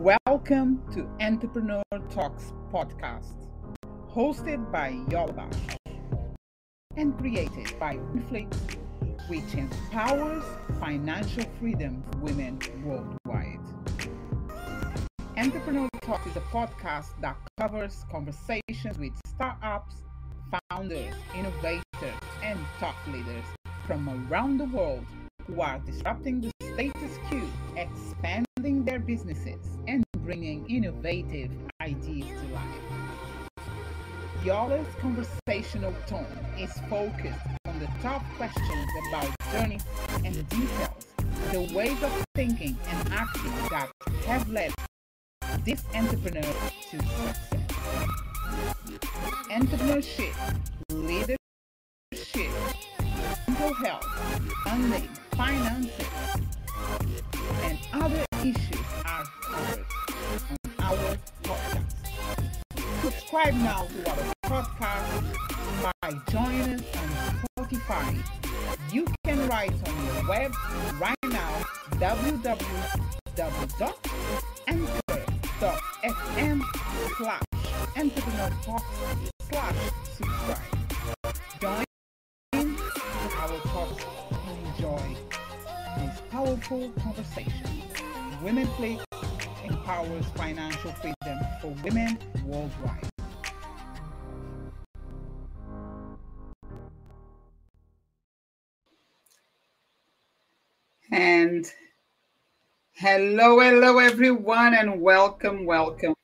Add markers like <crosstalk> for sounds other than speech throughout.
Welcome to Entrepreneur Talks podcast, hosted by Yola Bastos and created by Reflect, which empowers financial freedom for women worldwide. Entrepreneur Talks is a podcast that covers conversations with startups, founders, innovators, and thought leaders from around the world who are disrupting the status quo, expanding their businesses, and bringing innovative ideas to life. Yola's conversational tone is focused on the top questions about journey and the details, the ways of thinking and acting that have led this entrepreneur to success. Entrepreneurship, leadership, mental health, funding, finances, and other issues are covered on our podcast. Subscribe now to our podcast by joining us on Spotify. You can write on your web right now www.anchor.fm slash entrepreneur slash subscribe. Conversation. Women Play empowers financial freedom for women worldwide. And hello, hello, everyone, and welcome, welcome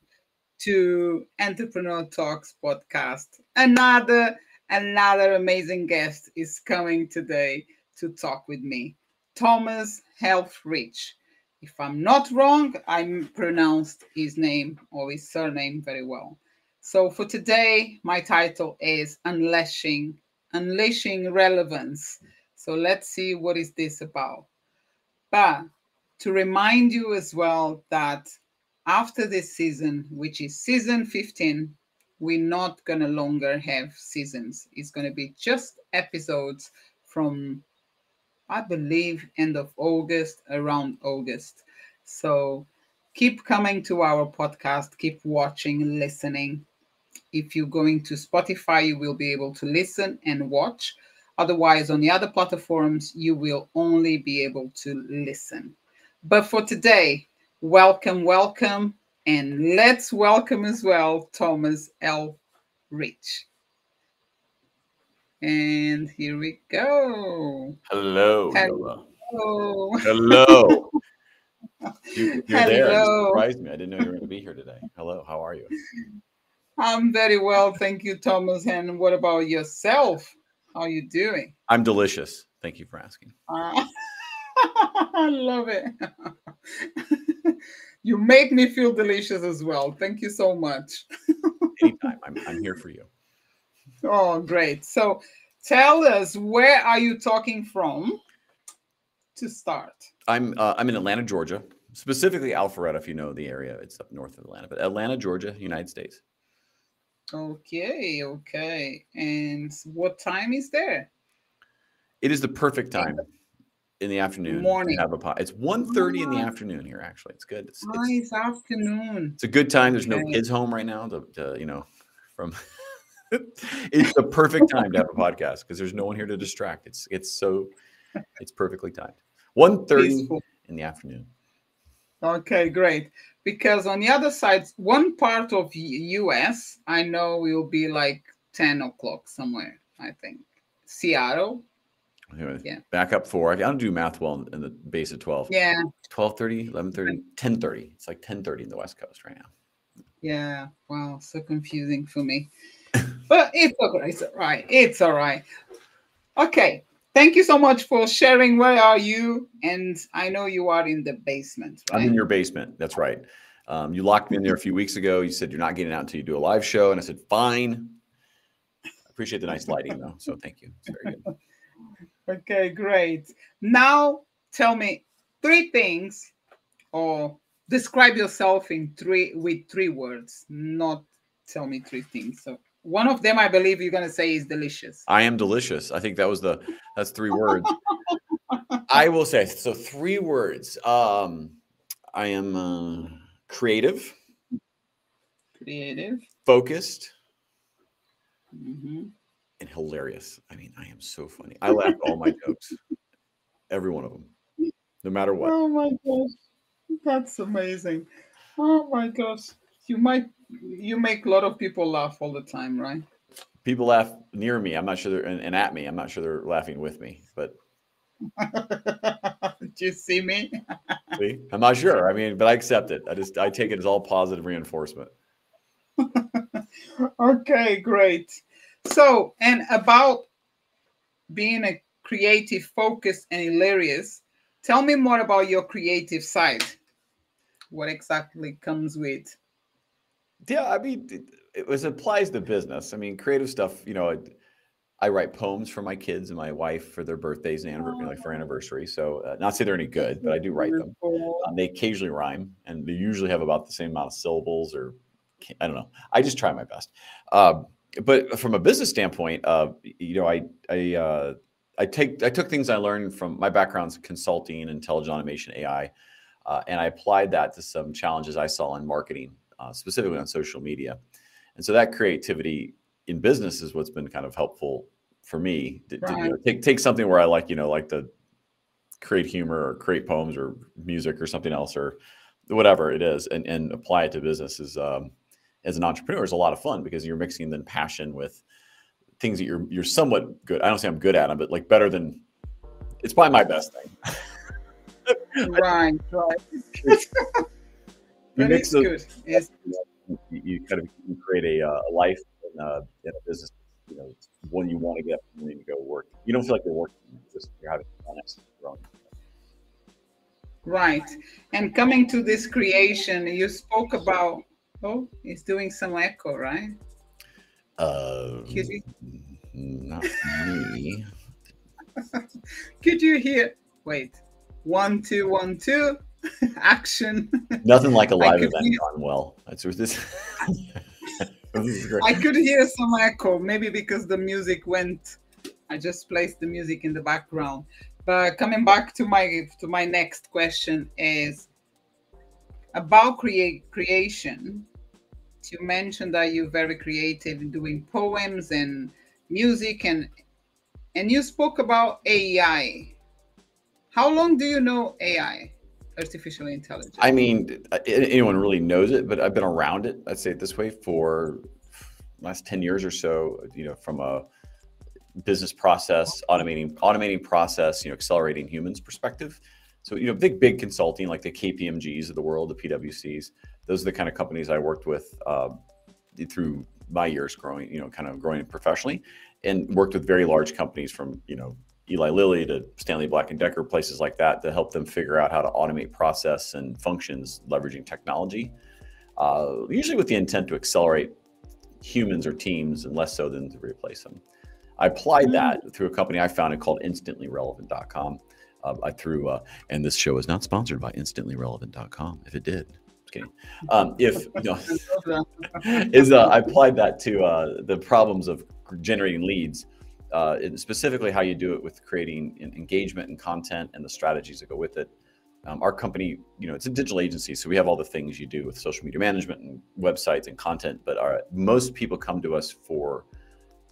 to Entrepreneur Talks podcast. Another, another amazing guest is coming today to talk with me, Thomas Helfrich. If I'm not wrong, I pronounced his name or his surname very well. So for today, my title is Unleashing, Unleashing Relevance. So let's see what is this about. But to remind you as well that after this season, which is season 15, we're not going to longer have seasons. It's going to be just episodes from, I believe, end of August, around August. So keep coming to our podcast, keep watching, listening. If you're going to Spotify, you will be able to listen and watch. Otherwise, on the other platforms, you will only be able to listen. But for today, welcome, welcome, and let's welcome as well Thomas L. Rich. And here we go. Hello. Hello. <laughs> Hello. you, are there. You surprised me. I didn't know you were going to be here today. Hello. How are you? I'm very well, thank you, Thomas. And what about yourself? How are you doing? I'm delicious. Thank you for asking. Uh, <laughs> I love it. <laughs> you make me feel delicious as well. Thank you so much. Anytime. I'm, I'm here for you. Oh, great. So tell us where are you talking from to start? I'm uh, I'm in Atlanta, Georgia, specifically Alpharetta, if you know the area. It's up north of Atlanta, but Atlanta, Georgia, United States. Okay, okay. And what time is there? It is the perfect time in the afternoon Morning. to have a pot. It's 1.30 in the Ah. afternoon here, actually. It's good. It's, it's, Nice afternoon. it's a good time. There's no kids home right now to, to you know, from <laughs> it's the perfect time to have a podcast because there's no one here to distract. It's it's so it's perfectly timed. 1.30 in the afternoon. Okay, great. Because on the other side, one part of US, I know will be like 10 o'clock somewhere, I think. Seattle. Anyway, Yeah. back up four. I don't do math well in the base of 12. Yeah, 12.30, 11.30, 10.30. It's like 10.30 in the West Coast right now. yeah. Wow, so confusing for me. But it's okay. It's all right. It's all right. Okay. Thank you so much for sharing. Where are you? And I know you are in the basement, right? I'm in your basement. That's right. Um, you locked me in there a few weeks ago. You said you're not getting out until you do a live show. And I said, fine. I appreciate the nice lighting, though. So thank you. It's very good. <laughs> Okay, great. Now tell me three things or describe yourself in three with three words, not tell me three things. So one of them I believe you're gonna say is delicious. I am delicious. I think that was the, that's three words. I will say, so three words. Um, I am, uh, creative, creative, focused, mm-hmm. and hilarious. I mean, I am so funny. I laugh all my jokes, every one of them, no matter what. Oh my gosh, that's amazing. Oh my gosh, you might you make a lot of people laugh all the time, right? People laugh near me. I'm not sure they're and, and at me. I'm not sure they're laughing with me, but <laughs> Do you see me? <laughs> see, I'm not sure. I mean, but I accept it. I just I take it as all positive reinforcement. <laughs> okay, great. So, and about being a creative, focused, and hilarious, tell me more about your creative side. What exactly comes with? Yeah, I mean, it, it was applies to business. I mean, creative stuff. You know, I, I write poems for my kids and my wife for their birthdays and anniver- like for anniversary. So, uh, not to say they're any good, but I do write them. Um, they occasionally rhyme, and they usually have about the same amount of syllables, or I don't know. I just try my best. Um, but from a business standpoint, uh, you know, I I uh, I take I took things I learned from my background's consulting, intelligent automation, AI, uh, and I applied that to some challenges I saw in marketing, uh, specifically on social media. And so that creativity in business is what's been kind of helpful for me to, to, you know, take take something where I like, you know, like to create humor or create poems or music or something else or whatever it is, and and apply it to business is um, as an entrepreneur is a lot of fun because you're mixing then passion with things that you're you're somewhat good. I don't say I'm good at them, but like better than it's probably my best thing. <laughs> Right, right. You mix those- good. It's, you, kind of you create a, uh, life in, uh, in a business, you know, it's one you want to get up and to go work. You don't feel like you're working, it's just you're having fun. Growing. right. And coming to this creation, you spoke about. Oh, it's doing some echo, right? Uh, not me. <laughs> could you hear? Wait, one, two, one, two. <laughs> Action. Nothing like a live event hear- gone well. That's what this. <laughs> this is great. I could hear some echo, maybe because the music went. I just placed the music in the background. But coming back to my to my next question is about create creation. You mentioned that you're very creative in doing poems and music, and and you spoke about AI. How long do you know AI, artificial intelligence? I mean, anyone really knows it, but I've been around it. I'd say it this way for last ten years or so. You know, from a business process, automating automating process, you know, accelerating humans perspective. So you know, big big consulting like the KPMG's of the world, the PwC's. Those are the kind of companies I worked with uh, through my years growing, you know, kind of growing professionally, and worked with very large companies from you know Eli Lilly to Stanley Black and Decker, places like that, to help them figure out how to automate process and functions leveraging technology. Uh, usually with the intent to accelerate humans or teams, and less so than to replace them. I applied that through a company I founded called InstantlyRelevant.com. Uh, I threw, uh, and this show is not sponsored by InstantlyRelevant.com. If it did, just kidding. Um, if <laughs> no, <laughs> is uh, I applied that to uh, the problems of generating leads, uh, and specifically how you do it with creating en- engagement and content and the strategies that go with it. Um, our company, you know, it's a digital agency, so we have all the things you do with social media management and websites and content. But our, most people come to us for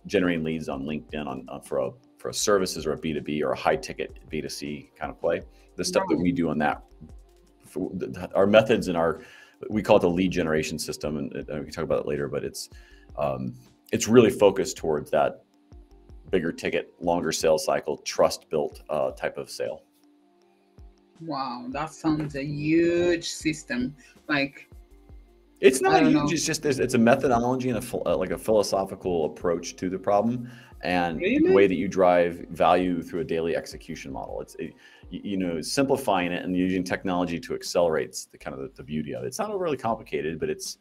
generating leads on LinkedIn on, on for a for a services or a B two B or a high ticket B two C kind of play. The stuff that we do on that, for, the- our methods and our we call it the lead generation system, and, and we can talk about it later. But it's um, it's really focused towards that bigger ticket, longer sales cycle, trust built uh, type of sale. Wow, that sounds a huge system. Like, It's not huge. know. It's just it's a methodology and a uh, like a philosophical approach to the problem, and the way that you drive value through a daily execution model. It's it, you, you know simplifying it and using technology to accelerate the kind of the, the beauty of it. It's not overly complicated, but it's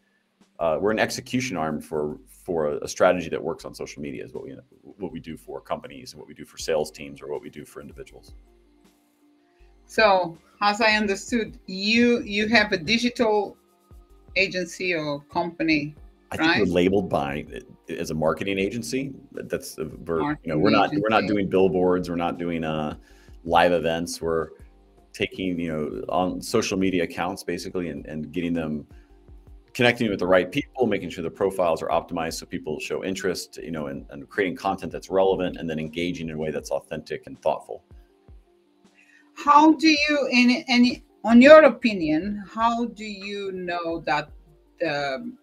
uh, we're an execution arm for for a, a strategy that works on social media. Is what we what we do for companies and what we do for sales teams or what we do for individuals. so as I understood, you you have a digital agency or company. I think Right. we're labeled by as a marketing agency. That's the we're, you know we're not we're not doing billboards. We're not doing uh, live events. We're taking you know on social media accounts basically and, and getting them connecting with the right mm-hmm. people making sure the profiles are optimized so people show interest you know and, and creating content that's relevant and then engaging in a way that's authentic and thoughtful. How do you in any on your opinion how do you know that the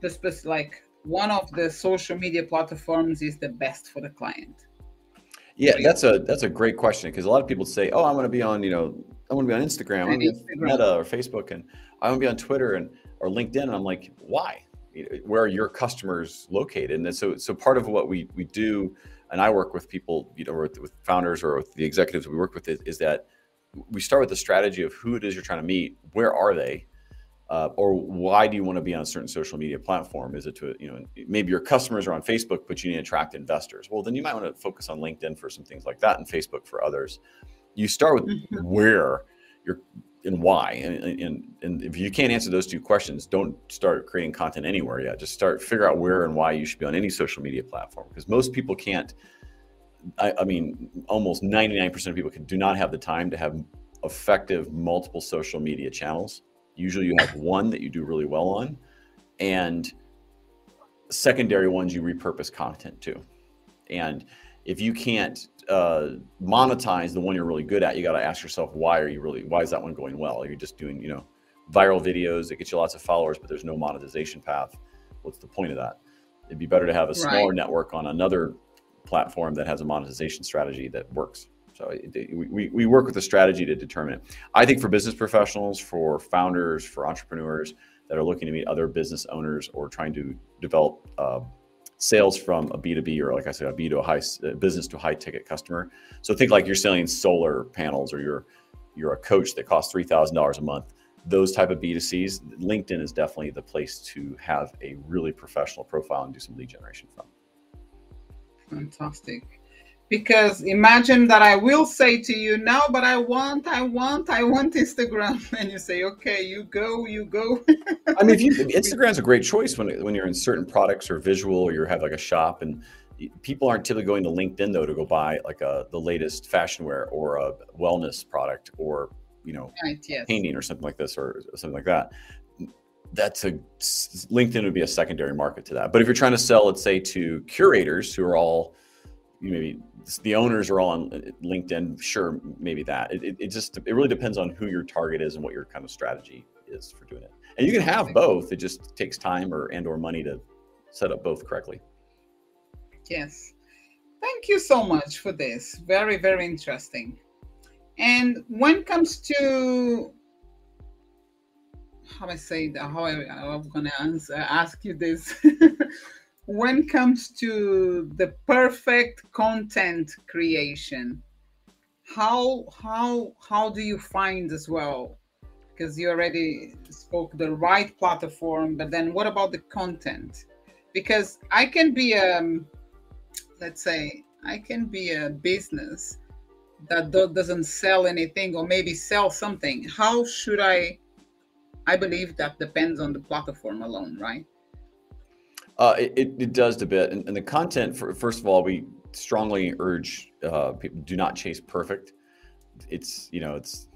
the specific like one of the social media platforms is the best for the client? Yeah, that's a that's a great question because a lot of people say, "Oh, I'm going to be on, you know, I want to be on Instagram, Instagram. Meta or Facebook, and I want to be on Twitter and or LinkedIn." And I'm like, "Why? Where are your customers located?" And so, so part of what we we do, and I work with people, you know, with, with founders or with the executives we work with, is, is that we start with the strategy of who it is you're trying to meet, where are they, uh, or why do you want to be on a certain social media platform? Is it to, you know, maybe your customers are on Facebook, but you need to attract investors. Well, then you might want to focus on LinkedIn for some things like that and Facebook for others. You start with mm-hmm. where you're and why. And, and, and if you can't answer those two questions, don't start creating content anywhere yet. Just start figure out where and why you should be on any social media platform because most people can't. I, I mean, almost 99% of people can, do not have the time to have effective multiple social media channels Usually you have one that you do really well on, and secondary ones you repurpose content to. And if you can't uh, monetize the one you're really good at, you got to ask yourself, why are you really, why is that one going well? Are you just doing, you know, viral videos that get you lots of followers, but there's no monetization path? What's the point of that? It'd be better to have a smaller right. network on another platform that has a monetization strategy that works. So we, we work with a strategy to determine it. I think for business professionals, for founders, for entrepreneurs that are looking to meet other business owners or trying to develop uh, sales from a B2B or like I said, a B to a high business to a high ticket customer. So think like you're selling solar panels or you're, you're a coach that costs $3,000 a month. Those type of B2Cs, LinkedIn is definitely the place to have a really professional profile and do some lead generation from. Fantastic because imagine that I will say to you now, but I want, I want, I want Instagram, <laughs> and you say, okay, you go, you go. I mean, if you, <laughs> Instagram's a great choice when when you're in certain products or visual, or you have like a shop, and people aren't typically going to LinkedIn though to go buy like a the latest fashion wear or a wellness product or you know right, yes. painting or something like this or something like that. That's a LinkedIn would be a secondary market to that. But if you're trying to sell, let's say, to curators who are all maybe the owners are all on uh, LinkedIn. Sure, maybe that. It, it, it, just it really depends on who your target is and what your kind of strategy is for doing it. And you can have both. It just takes time or and or money to set up both correctly. Yes. Thank you so much for this. Very very interesting. And when it comes to how I say that, how I, I'm gonna answer, ask you this. <laughs> when comes to the perfect content creation how how how do you find as well? Because you already spoke the right platform but then what about the content? Because i can be um let's say i can be a business that doesn't sell anything or maybe sell something. How should i i believe that depends on the platform alone right uh, it, it does a bit. And, and, the content, for, first of all, we strongly urge uh, people do not chase perfect. It's, you know, it's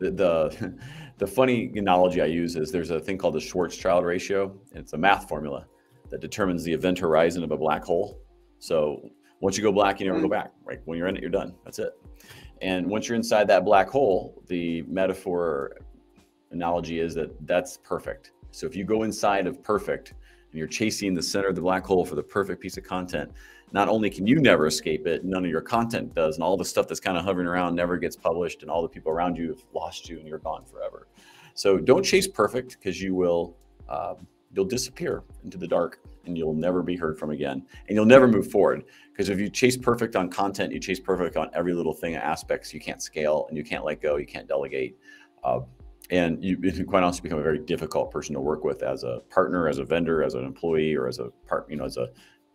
the, the, <laughs> the funny analogy I use is there's a thing called the Schwarzschild radius. It's a math formula that determines the event horizon of a black hole. So once you go black, you never go back. Right? When you're in it, you're done. That's it. And once you're inside that black hole, the metaphor analogy is that that's perfect. So if you go inside of perfect, and you're chasing the center of the black hole for the perfect piece of content, not only can you never escape it, none of your content does, and all the stuff that's kind of hovering around never gets published, and all the people around you have lost you and you're gone forever. So don't chase perfect because you will um, you'll disappear into the dark and you'll never be heard from again, and you'll never move forward because if you chase perfect on content, you chase perfect on every little thing aspects, you can't scale and you can't let go, you can't delegate. Uh, and you quite honestly become a very difficult person to work with as a partner as a vendor as an employee or as a part you know as a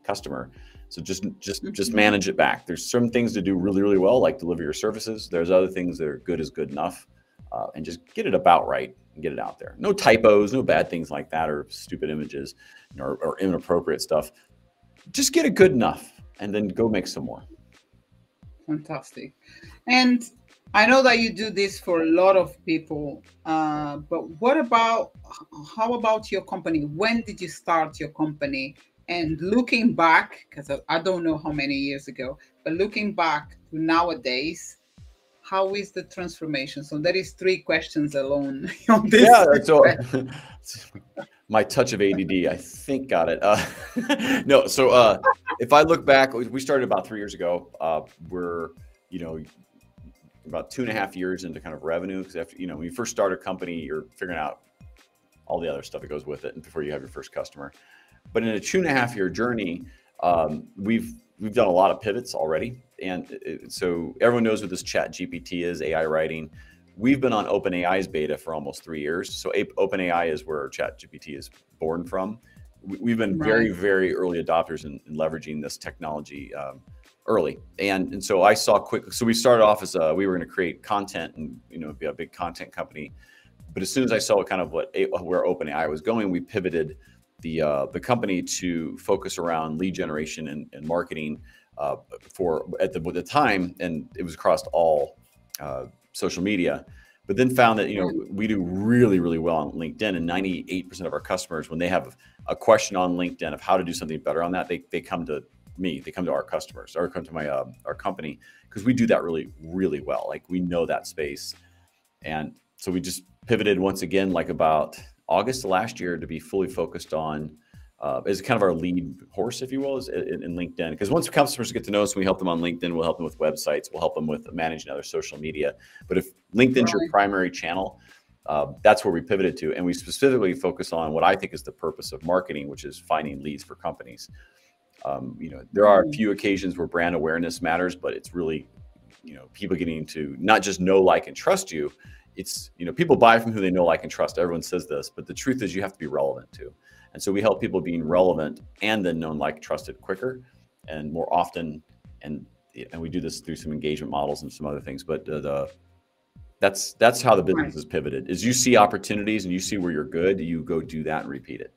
customer. So just just just mm-hmm. manage it back. There's some things to do really really well like deliver your services. There's other things that are good as good enough uh, and just get it about right and get it out there. No typos no bad things like that or stupid images or, or inappropriate stuff. Just get it good enough and then go make some more. Fantastic. And I know that you do this for a lot of people, uh, but what about how about your company? When did you start your company? And looking back, because I don't know how many years ago, but looking back to nowadays, how is the transformation? So there is three questions alone <laughs> on this. Yeah, so <laughs> my touch of ADD, I think got it. Uh, <laughs> no, so uh, if I look back, we started about three years ago. Uh, we're, you know, about two and a half years into kind of revenue because after you know when you first start a company, you're figuring out all the other stuff that goes with it and before you have your first customer. But in a two and a half year journey, um, we've we've done a lot of pivots already, and it, so everyone knows what this Chat GPT is, AI writing. We've been on OpenAI's beta for almost three years. So OpenAI is where Chat GPT is born from. We've been right. very, very early adopters in, in leveraging this technology um, early, and and so I saw quick. So we started off as a, we were going to create content and you know be a big content company, but as soon as I saw kind of what where OpenAI was going, we pivoted the uh, the company to focus around lead generation and, and marketing uh, for at the, the time, and it was across all uh, social media. But then found that you know we do really really well on LinkedIn, and 98% of our customers, when they have a question on LinkedIn of how to do something better on that, they they come to me, they come to our customers, or come to my uh, our company because we do that really really well. Like we know that space, and so we just pivoted once again, like about August last year to be fully focused on uh, as kind of our lead horse, if you will, is in, in LinkedIn. Because once customers get to know us, we help them on LinkedIn. We'll help them with websites. We'll help them with managing other social media. But if LinkedIn's right. your primary channel, uh, that's where we pivoted to, and we specifically focus on what I think is the purpose of marketing, which is finding leads for companies. Um, you know, there are a few occasions where brand awareness matters, but it's really, you know, people getting to not just know, like, and trust you, it's you know people buy from who they know like and trust. Everyone says this but the truth is you have to be relevant too. And so we help people being relevant and then known like trusted quicker and more often. And and we do this through some engagement models and some other things but uh, the that's that's how the business right. is pivoted is you see opportunities and you see where you're good you go do that and repeat it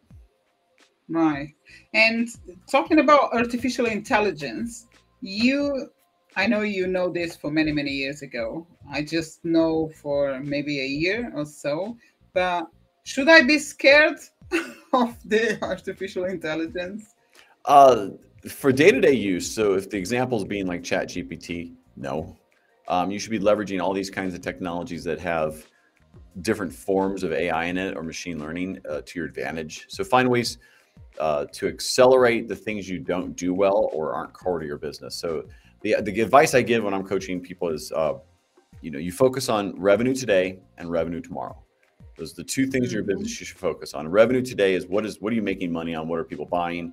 right and talking about artificial intelligence you I know you know this for many, many years ago. I just know for maybe a year or so. But should I be scared <laughs> of the artificial intelligence? Uh, for day-to-day use. So if the examples being like Chat GPT, no. Um, you should be leveraging all these kinds of technologies that have different forms of AI in it or machine learning uh, to your advantage. So find ways uh, to accelerate the things you don't do well or aren't core to your business. So the the advice I give when I'm coaching people is, uh, you know, you focus on revenue today and revenue tomorrow. Those are the two things mm-hmm. your business you should focus on. Revenue today is what is what are you making money on? What are people buying?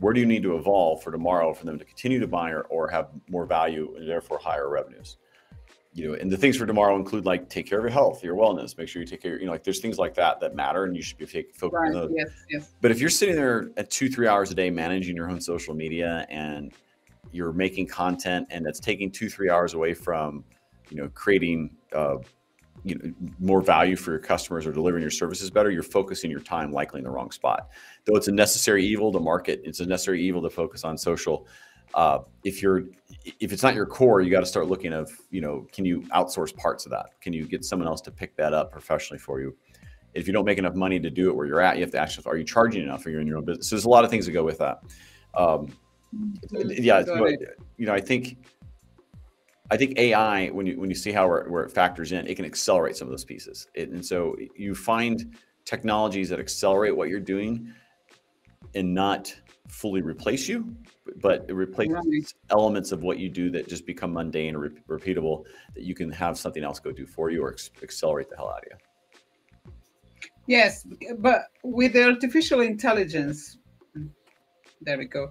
Where do you need to evolve for tomorrow for them to continue to buy or, or have more value and therefore higher revenues? You know, and the things for tomorrow include like take care of your health, your wellness, make sure you take care. You know, like there's things like that that matter, and you should be focusing right. on those. Yes, yes. But if you're sitting there at two, three hours a day managing your own social media and you're making content and that's taking two three hours away from you know creating uh, you know more value for your customers or delivering your services better you're focusing your time likely in the wrong spot though it's a necessary evil to market it's a necessary evil to focus on social uh, if you're if it's not your core you got to start looking of you know can you outsource parts of that? Can you get someone else to pick that up professionally for you? If you don't make enough money to do it where you're at you have to ask are you charging enough Are you're in your own business? So there's a lot of things that go with that. Um, yeah, but, you know, I think I think AI when you when you see how where it factors in, it can accelerate some of those pieces. It, and so you find technologies that accelerate what you're doing and not fully replace you, but it replaces right. elements of what you do that just become mundane or re- repeatable that you can have something else go do for you or ex- accelerate the hell out of you. Yes, but with the artificial intelligence, there we go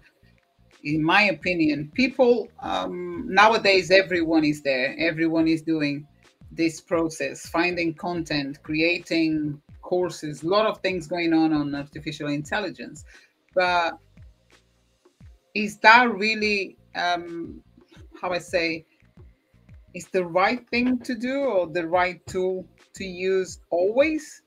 in my opinion, people um, nowadays, everyone is there. Everyone is doing this process, finding content, creating courses, a lot of things going on on artificial intelligence. But is that really, um, how I say, is the right thing to do or the right tool to use always?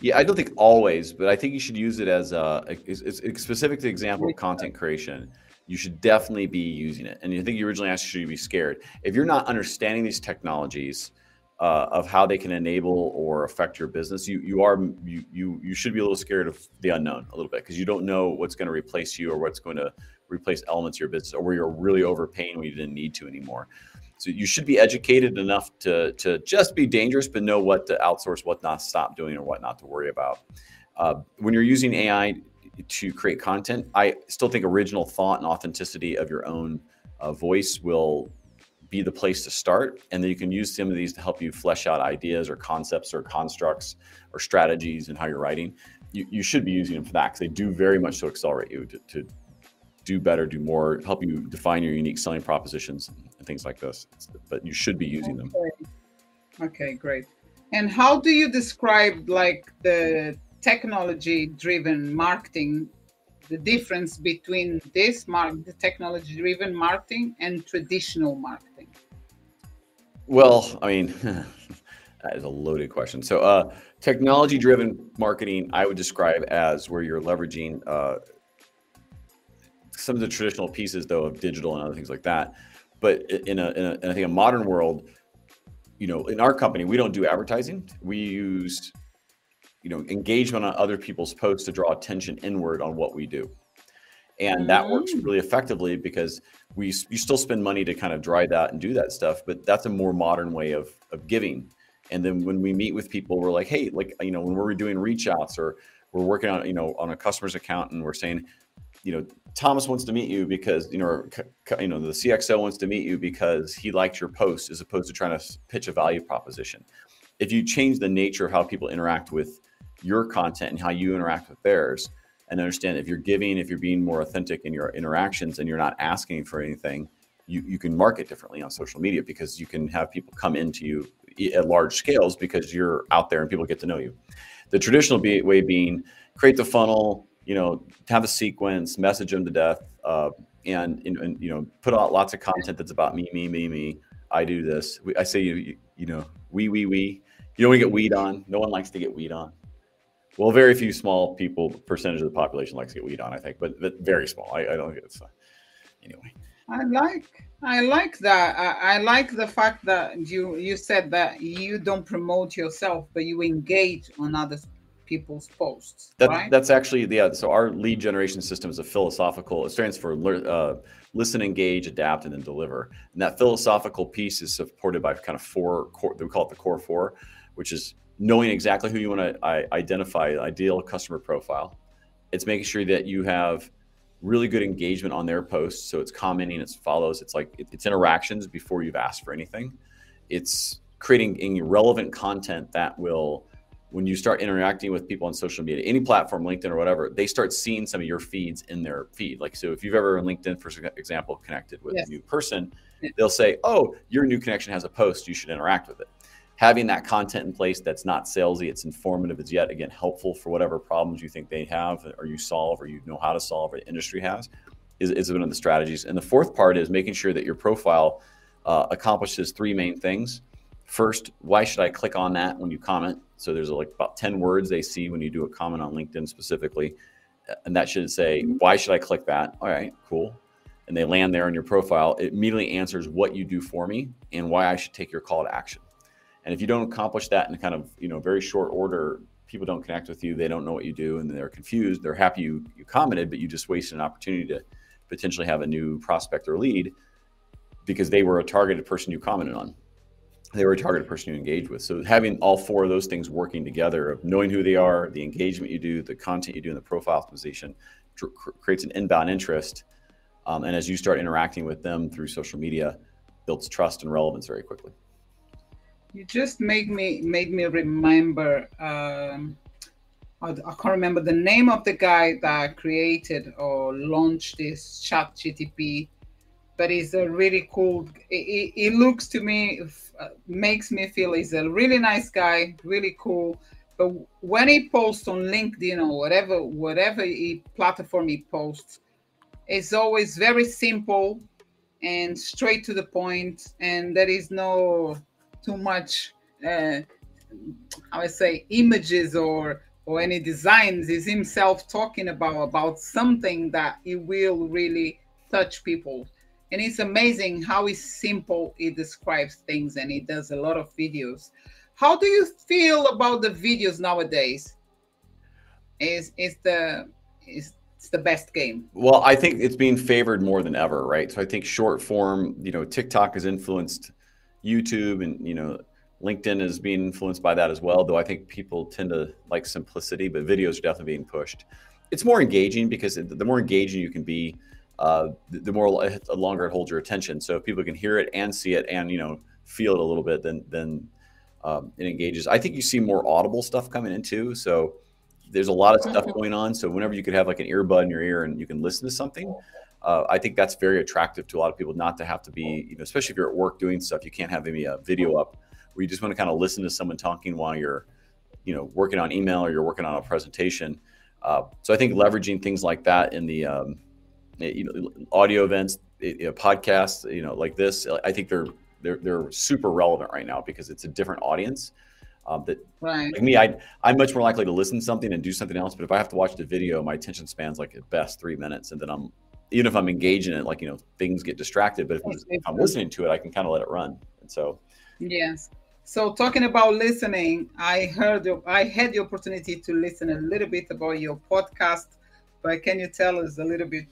Yeah, I don't think always, but I think you should use it as a, it's, it's specific example of content creation. you should definitely be using it. And I think you originally asked, should you be scared? If you're not understanding these technologies uh, of how they can enable or affect your business, you you are you you you should be a little scared of the unknown a little bit because you don't know what's going to replace you or what's going to replace elements of your business or where you're really overpaying when you didn't need to anymore. So you should be educated enough to to just be dangerous, but know what to outsource, what not to stop doing, or what not to worry about. Uh, when you're using AI to create content, I still think original thought and authenticity of your own uh, voice will be the place to start. And then you can use some of these to help you flesh out ideas or concepts or constructs or strategies and how you're writing. You, you should be using them for that because they do very much so accelerate you to, to do better, do more, help you define your unique selling propositions and things like this. But you should be using them. Okay, okay great. And how do you describe like the technology driven marketing the difference between this mark the technology driven marketing and traditional marketing? Well i mean <laughs> that is a loaded question. So uh, technology driven marketing i would describe as where you're leveraging uh, some of the traditional pieces though of digital and other things like that. But in a, in a in I think a modern world you know in our company we don't do advertising. We use you know engagement on other people's posts to draw attention inward on what we do. And that works mm. really effectively because we you still spend money to kind of dry that and do that stuff but that's a more modern way of of giving. And then when we meet with people we're like hey like you know when we're doing reach outs or we're working on you know on a customer's account and we're saying you know thomas wants to meet you because you know you know the cxo wants to meet you because he liked your post as opposed to trying to pitch a value proposition. If you change the nature of how people interact with your content and how you interact with theirs and understand if you're giving if you're being more authentic in your interactions and you're not asking for anything you, you can market differently on social media because you can have people come into you at large scales because you're out there and people get to know you. The traditional way being create the funnel you know have a sequence message them to death uh, and, and, and, you know put out lots of content that's about me me me me. I do this. I say you you, you know we we we. You don't want to get weed on. No one likes to get weed on well, very few small people percentage of the population likes to get weed on, I think, but, but very small. I, I don't think it's uh, anyway. I like I like that. I, I, like the fact that you you said that you don't promote yourself, but you engage on other people's posts. That, right? That's actually yeah. So our lead generation system is a philosophical. It stands for uh, listen, engage, adapt, and then deliver. And that philosophical piece is supported by kind of four core. We call it the core four, which is knowing exactly who you want to identify, ideal customer profile. It's making sure that you have really good engagement on their posts. So it's commenting, it's follows, it's like it's interactions before you've asked for anything. It's creating any relevant content that will, when you start interacting with people on social media, any platform, LinkedIn or whatever, they start seeing some of your feeds in their feed. Like, so if you've ever on LinkedIn, for example, connected with yes. a new person, they'll say, Oh, your new connection has a post, you should interact with it having that content in place that's not salesy, it's informative, it's yet again helpful for whatever problems you think they have or you solve or you know how to solve or the industry has is, is one of the strategies. And the fourth part is making sure that your profile uh, accomplishes three main things. First, why should I click on that when you comment? So there's like about 10 words they see when you do a comment on LinkedIn specifically. And that should say, why should I click that? All right, cool. And they land there on your profile. It immediately answers what you do for me and why I should take your call to action. And if you don't accomplish that in kind of you know very short order, people don't connect with you. They don't know what you do, and they're confused. They're happy you you commented, but you just wasted an opportunity to potentially have a new prospect or lead because they were a targeted person you commented on. They were a targeted person you engaged with. So having all four of those things working together of knowing who they are, the engagement you do, the content you do, and the profile optimization creates an inbound interest. Um, and as you start interacting with them through social media, builds trust and relevance very quickly. You just made me made me remember. Um, I, I can't remember the name of the guy that created or launched this Chat GTP, but he's a really cool. It, it, looks to me uh, makes me feel he's a really nice guy, really cool. But when he posts on LinkedIn or whatever whatever he, platform he posts, it's always very simple and straight to the point, and there is no too much uh, I say images or or any designs is himself talking about about something that he will really touch people. And it's amazing how simple it describes things and it does a lot of videos. How do you feel about the videos nowadays? Is is the is it's the best game? Well, I think it's being favored more than ever, right? So I think short form, you know, TikTok has influenced YouTube and you know LinkedIn is being influenced by that as well. Though I think people tend to like simplicity, but videos are definitely being pushed. It's more engaging because the more engaging you can be, uh, the more the longer it holds your attention. So if people can hear it and see it and you know feel it a little bit, then then um, it engages. I think you see more audible stuff coming in too. So there's a lot of stuff going on. So whenever you could have like an earbud in your ear and you can listen to something, uh, I think that's very attractive to a lot of people. Not to have to be, you know, especially if you're at work doing stuff, you can't have any a video up where you just want to kind of listen to someone talking while you're, you know, working on email or you're working on a presentation. Uh, so I think leveraging things like that in the, um, you know, audio events, you know, podcasts, you know, like this, I think they're they're they're super relevant right now because it's a different audience. Um, that right. like me, I I'm much more likely to listen to something and do something else. But if I have to watch the video, my attention span's like at best three minutes, and then I'm even if I'm engaged in it, like you know, things get distracted. But if, if I'm listening to it, I can kind of let it run. And so, yes. So talking about listening, I heard I had the opportunity to listen a little bit about your podcast, but can you tell us a little bit?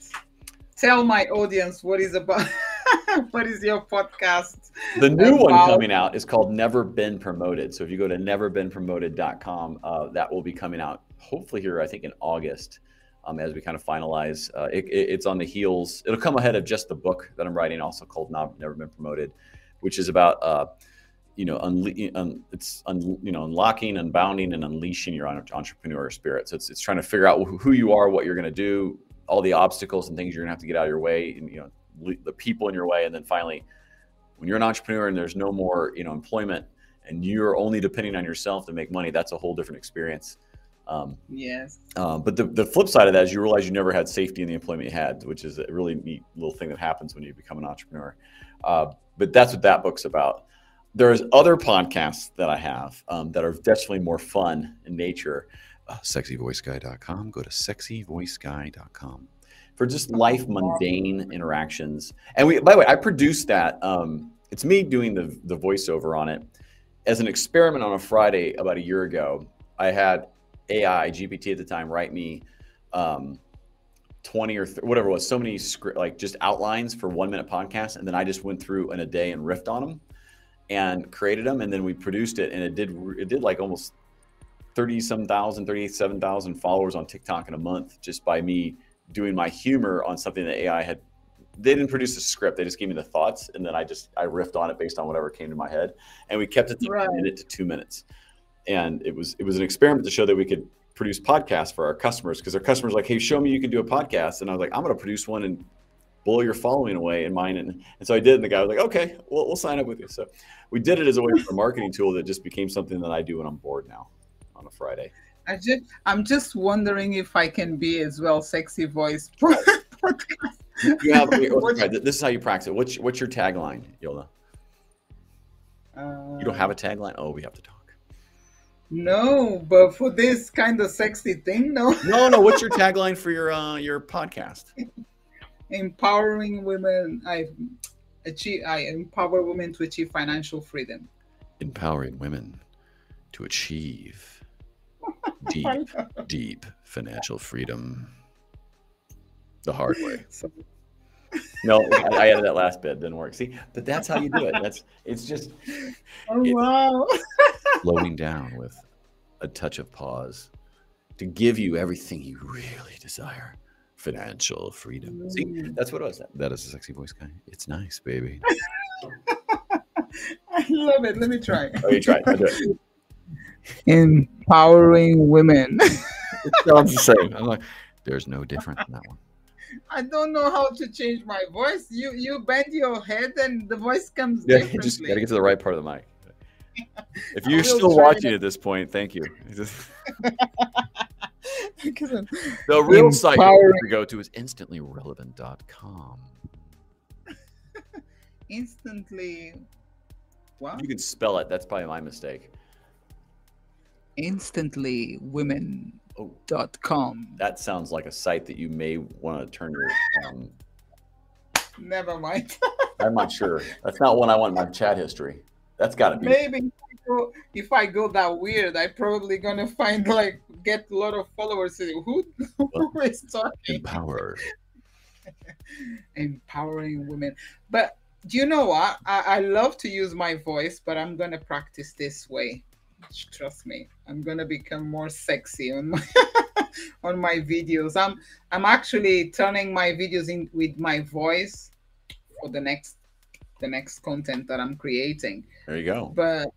Tell my audience what is about. <laughs> what is your podcast? The new about? one coming out is called Never Been Promoted. So if you go to neverbeenpromoted.com, uh, that will be coming out hopefully here, I think in August. Um, as we kind of finalize, uh, it, it, it's on the heels. It'll come ahead of just the book that I'm writing, also called Not, Never Been Promoted, which is about uh, you know, un- it's un- you know, unlocking, unbounding, and unleashing your entrepreneur spirit. So it's it's trying to figure out who you are, what you're going to do, all the obstacles and things you're going to have to get out of your way, and you know, the people in your way, and then finally, when you're an entrepreneur and there's no more you know employment and you're only depending on yourself to make money, that's a whole different experience. Um, yes. Um, but the, the flip side of that is you realize you never had safety in the employment you had, which is a really neat little thing that happens when you become an entrepreneur. Uh, but that's what that book's about. There's other podcasts that I have um, that are definitely more fun in nature. Uh, sexyvoiceguy.com. Go to sexyvoiceguy.com for just life mundane interactions. And we, by the way, I produced that. Um, it's me doing the the voiceover on it as an experiment on a Friday about a year ago. I had AI GPT at the time write me um, 20 or th- whatever it was, so many script like just outlines for one minute podcast, and then I just went through in a day and riffed on them and created them, and then we produced it, and it did it did like almost 30 some thousand, 37,000 followers on TikTok in a month just by me doing my humor on something that AI had. They didn't produce a script; they just gave me the thoughts, and then I just I riffed on it based on whatever came to my head, and we kept it to right. a minute to two minutes. And it was it was an experiment to show that we could produce podcasts for our customers because our customers like, hey, show me you can do a podcast, and I was like, I'm going to produce one and blow your following away in mine. And, and so I did. And the guy was like, okay, we'll, we'll sign up with you. So we did it as a way for a marketing tool that just became something that I do when I'm bored now on a Friday. I just, I'm just wondering if I can be as well sexy voice <laughs> podcast. You have, <laughs> this is how you practice it. What's, what's your tagline, Yola? Uh, you don't have a tagline? Oh, we have to talk. No, but for this kind of sexy thing, no. <laughs> no, no. What's your tagline for your uh, your podcast? Empowering women. I achieve. I empower women to achieve financial freedom. Empowering women to achieve <laughs> deep, deep financial freedom the hard way. So, no, I, I, added that last bit. Didn't work. See, but that's how you do it. That's it's just. Oh it's wow! <laughs> slowing down with a touch of pause to give you everything you really desire. Financial freedom. Mm. See, that's what I was. That is a sexy voice guy. It's nice, baby. <laughs> I love it. Let me try. Oh, you try. It empowering women. it sounds the same. I'm like, there's no difference in that one. I don't know how to change my voice. You you bend your head and the voice comes. Yeah, you just gotta get to the right part of the mic. <laughs> If you're still watching at this point, thank you. <laughs> <laughs> the real site to go to is instantlyrelevant.com. Instantly. Wow. You can spell it. That's probably my mistake instantlywomen.com. That sounds like a site that you may want to turn your um, Never mind. I'm not sure. That's not one I want in my chat history. That's got to be. Maybe if I go that weird, I probably gonna find like get a lot of followers. Who, who <laughs> is talking? Empower. <laughs> Empowering women. But do you know what? I, I love to use my voice, but I'm gonna practice this way. Trust me, I'm gonna become more sexy on my <laughs> on my videos. I'm I'm actually turning my videos in with my voice for the next the next content that I'm creating. There you go. But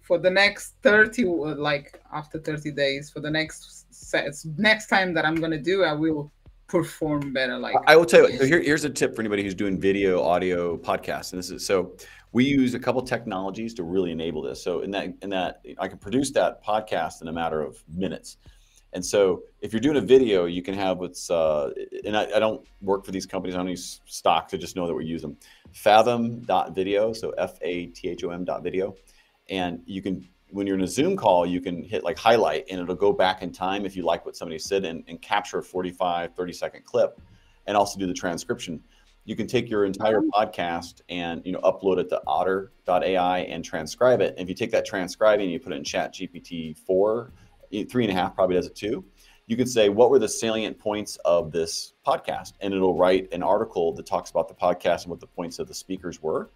for the next 30 like after 30 days for the next sets next time that I'm going to do I will perform better like I will tell you so here, here's a tip for anybody who's doing video audio podcasts and this is so we use a couple technologies to really enable this so in that in that I can produce that podcast in a matter of minutes and so if you're doing a video, you can have what's, uh, and I, I, don't work for these companies, I don't use stocks, I just know that we use them. Fathom.video, so F A T H O M dot video. And you can, when you're in a Zoom call, you can hit like highlight and it'll go back in time if you like what somebody said and, and capture a 45, 30 second clip and also do the transcription. You can take your entire oh. podcast and you know upload it to otter.ai and transcribe it. And if you take that transcribing and you put it in ChatGPT 4, three and a half probably does it too. You can say, what were the salient points of this podcast? And it'll write an article that talks about the podcast and what the points of the speakers were.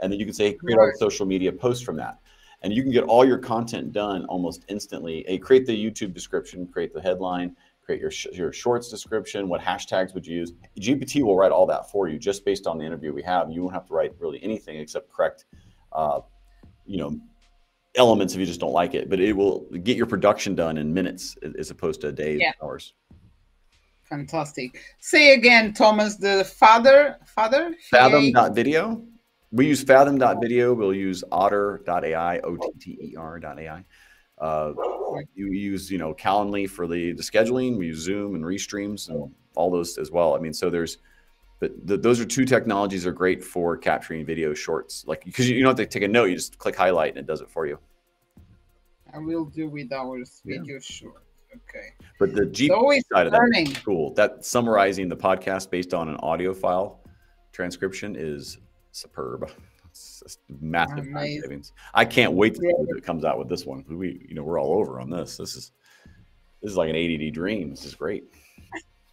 And then you can say, create right. a social media post from that. And you can get all your content done almost instantly. Hey, create the YouTube description, create the headline, create your, sh- your shorts description, what hashtags would you use. GPT will write all that for you just based on the interview we have. You won't have to write really anything except correct, uh, you know, elements if you just don't like it, but it will get your production done in minutes as opposed to days, yeah. hours. Fantastic. Say again, Thomas, the father, father? Fathom.video. We use fathom.video. We'll use otter.ai, O-T-T-E-R.ai. Uh, you use, you know, Calendly for the, the scheduling. We use Zoom and Restreams and all those as well. I mean, so there's, but the, those are two technologies that are great for capturing video shorts. Like because you, you don't have to take a note, you just click highlight and it does it for you. I will do with our video yeah. short. Okay. But the G side of that is cool. That summarizing the podcast based on an audio file transcription is superb. It's massive savings. I can't wait to see what it comes out with this one. We, you know, we're all over on this. This is this is like an ADD dream. This is great.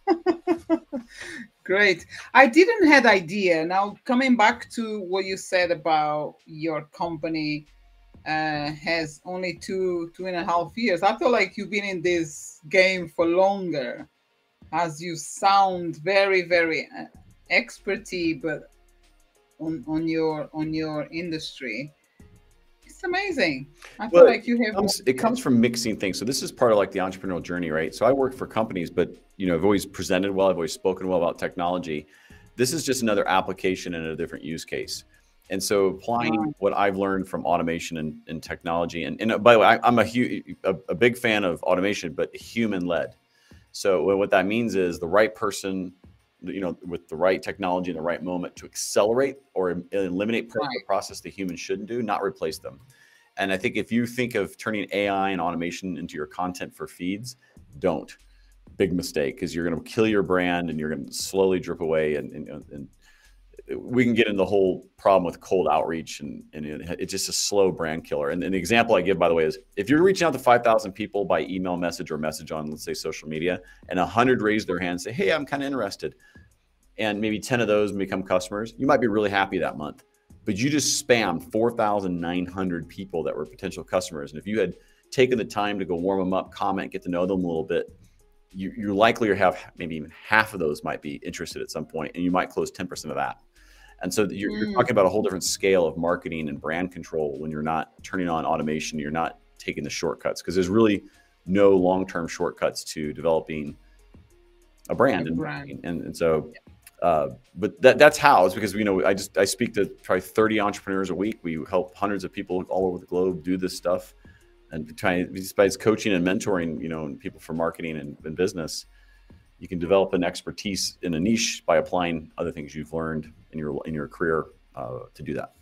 <laughs> Great. I didn't had idea. Now coming back to what you said about your company uh, has only two two and a half years. I feel like you've been in this game for longer, as you sound very very uh, experty, but on on your on your industry it's amazing. I feel well, like you have. It comes, it comes, from mixing things. So this is part of like the entrepreneurial journey, right? So I work for companies, but you know, I've always presented well. I've always spoken well about technology. This is just another application and a different use case. And so applying what I've learned from automation and, and technology, and, and uh, by the way, I, am a, hu- a, a big fan of automation, but human led. So what that means is the right person you know, with the right technology in the right moment to accelerate or eliminate part right. of the process the humans shouldn't do, not replace them. And I think if you think of turning AI and automation into your content for feeds, don't. Big mistake because you're going to kill your brand and you're going to slowly drip away. And, and, and, we can get into the whole problem with cold outreach and, and it, it's just a slow brand killer. And, and the example I give, by the way, is if you're reaching out to 5,000 people by email message or message on, let's say, social media, and 100 raise their hand and say, Hey, I'm kind of interested and maybe 10 of those become customers, you might be really happy that month. But you just spammed 4,900 people that were potential customers. And if you had taken the time to go warm them up, comment, get to know them a little bit, you, you're likely to have maybe even half of those might be interested at some point, and you might close 10% of that. And so you're, mm. you're talking about a whole different scale of marketing and brand control when you're not turning on automation, you're not taking the shortcuts because there's really no long-term shortcuts to developing a brand, a brand. And, and, and so uh, but that, that's how it's because you know I just I speak to probably 30 entrepreneurs a week. We help hundreds of people all over the globe do this stuff, and trying besides coaching and mentoring, you know, people for marketing and, and business, you can develop an expertise in a niche by applying other things you've learned in your in your career uh, to do that.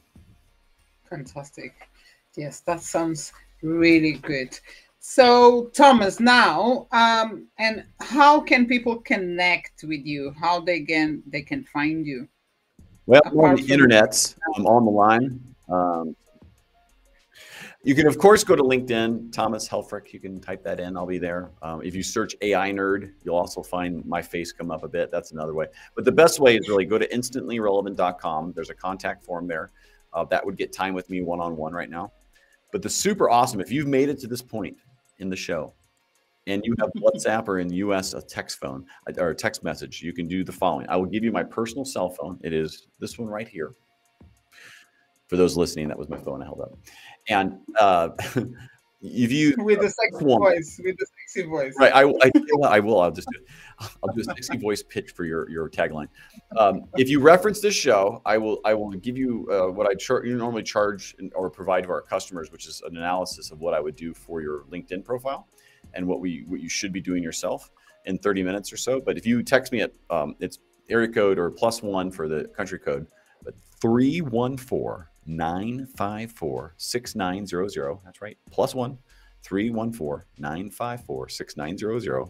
Fantastic. Yes, that sounds really good. So, Thomas, now, um, and how can people connect with you? How they can they can find you? Well, on the internet, I'm on the line. Um, you can, of course, go to LinkedIn, Thomas Helfrich. You can type that in. I'll be there. Um, if you search AI nerd, you'll also find my face come up a bit. That's another way. But the best way is really go to instantlyrelevant.com. There's a contact form there. Uh, that would get time with me one on one right now. But the super awesome, if you've made it to this point in the show and you have WhatsApp or in the US a text phone uh, or a text message, you can do the following. I will give you my personal cell phone. It is this one right here. For those listening, that was my phone I held up. And uh, <laughs> if you <laughs> with the sexy one, voice, with the sexy voice, right? I, I, I will. I'll just do it. I'll do a sexy voice pitch for your your tagline. Um, if you reference this show, I will I will give you uh, what I char- you normally charge or provide to our customers, which is an analysis of what I would do for your LinkedIn profile and what we what you should be doing yourself in 30 minutes or so. But if you text me at um, it's area code or plus one for the country code, but 314 954 6900. That's right. Plus one 314 954 6900.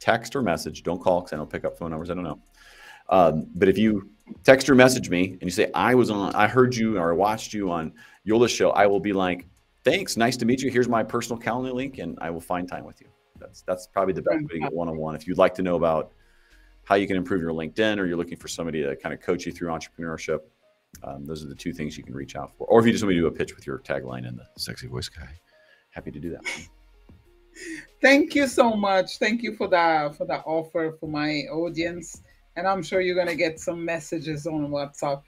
Text or message. Don't call because I don't pick up phone numbers. I don't know. Um, but if you text or message me and you say, I was on, I heard you or I watched you on Yola's show, I will be like, thanks. Nice to meet you. Here's my personal calendar link and I will find time with you. That's, that's probably the best way to get one on one. If you'd like to know about how you can improve your LinkedIn or you're looking for somebody to kind of coach you through entrepreneurship, um, those are the two things you can reach out for. Or if you just want me to do a pitch with your tagline and the sexy voice guy, happy to do that. <laughs> Thank you so much. Thank you for that for that offer for my audience. And I'm sure you're gonna get some messages on WhatsApp,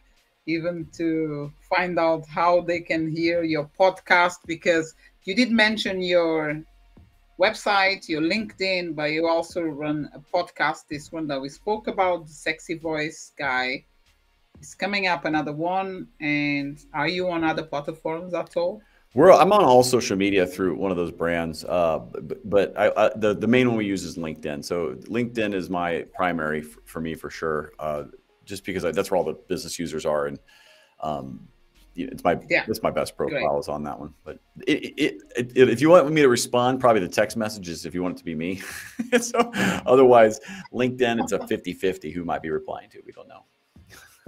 even to find out how they can hear your podcast because you did mention your website, your LinkedIn, but you also run a podcast. This one that we spoke about, the sexy voice guy is coming up another one. And are you on other platforms at all? We're, I'm on all social media through one of those brands, uh, but, but I, I, the the main one we use is LinkedIn. So LinkedIn is my primary for, for me for sure, uh, just because I, that's where all the business users are, and um, it's my yeah. it's my best profile is on that one. But it, it, it, if you want me to respond, probably the text messages if you want it to be me. <laughs> so otherwise, LinkedIn it's a 50-50 who might be replying to. We don't know.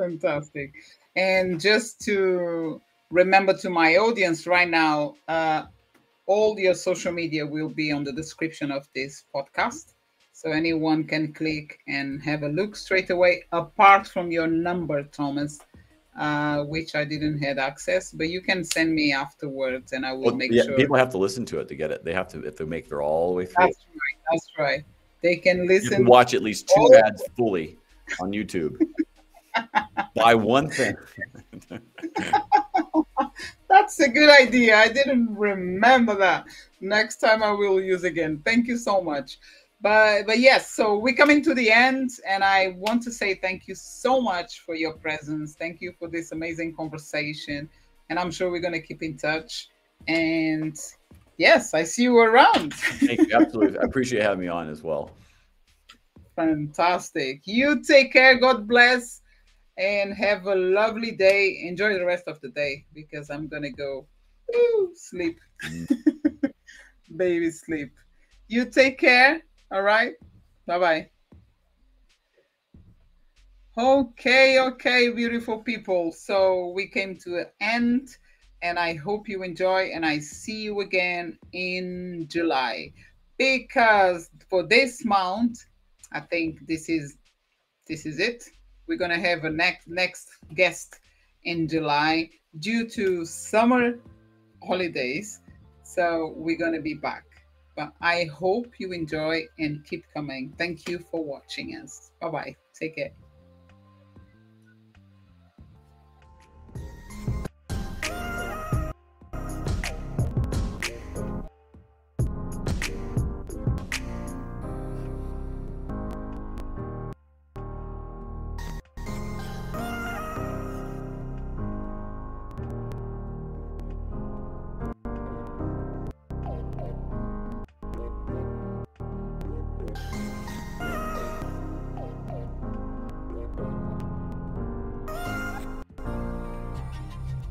Fantastic. And just to remember to my audience right now, uh, all your social media will be on the description of this podcast. So anyone can click and have a look straight away, apart from your number, Thomas, uh, which I didn't have access, but you can send me afterwards and I will well, make yeah, sure. People have to listen to it to get it. They have to, if they make their all the way through. That's right. That's right. They can listen. You can watch at least two ads fully on YouTube. <laughs> Buy one thing. <laughs> That's a good idea. I didn't remember that. Next time I will use again. Thank you so much. But but yes, so we're coming to the end, and I want to say thank you so much for your presence. Thank you for this amazing conversation, and I'm sure we're gonna keep in touch. And yes, I see you around. Thank you. Absolutely, I appreciate having me on as well. Fantastic. You take care. God bless and have a lovely day. Enjoy the rest of the day because I'm gonna go ooh, sleep. <laughs> Baby sleep. You take care. All right. Bye bye. Okay, okay, beautiful people. So we came to an end and I hope you enjoy and I see you again in July because for this month I think this is this is it we're going to have a next next guest in July due to summer holidays. So we're going to be back. But I hope you enjoy and keep coming. Thank you for watching us. Bye bye. Take care.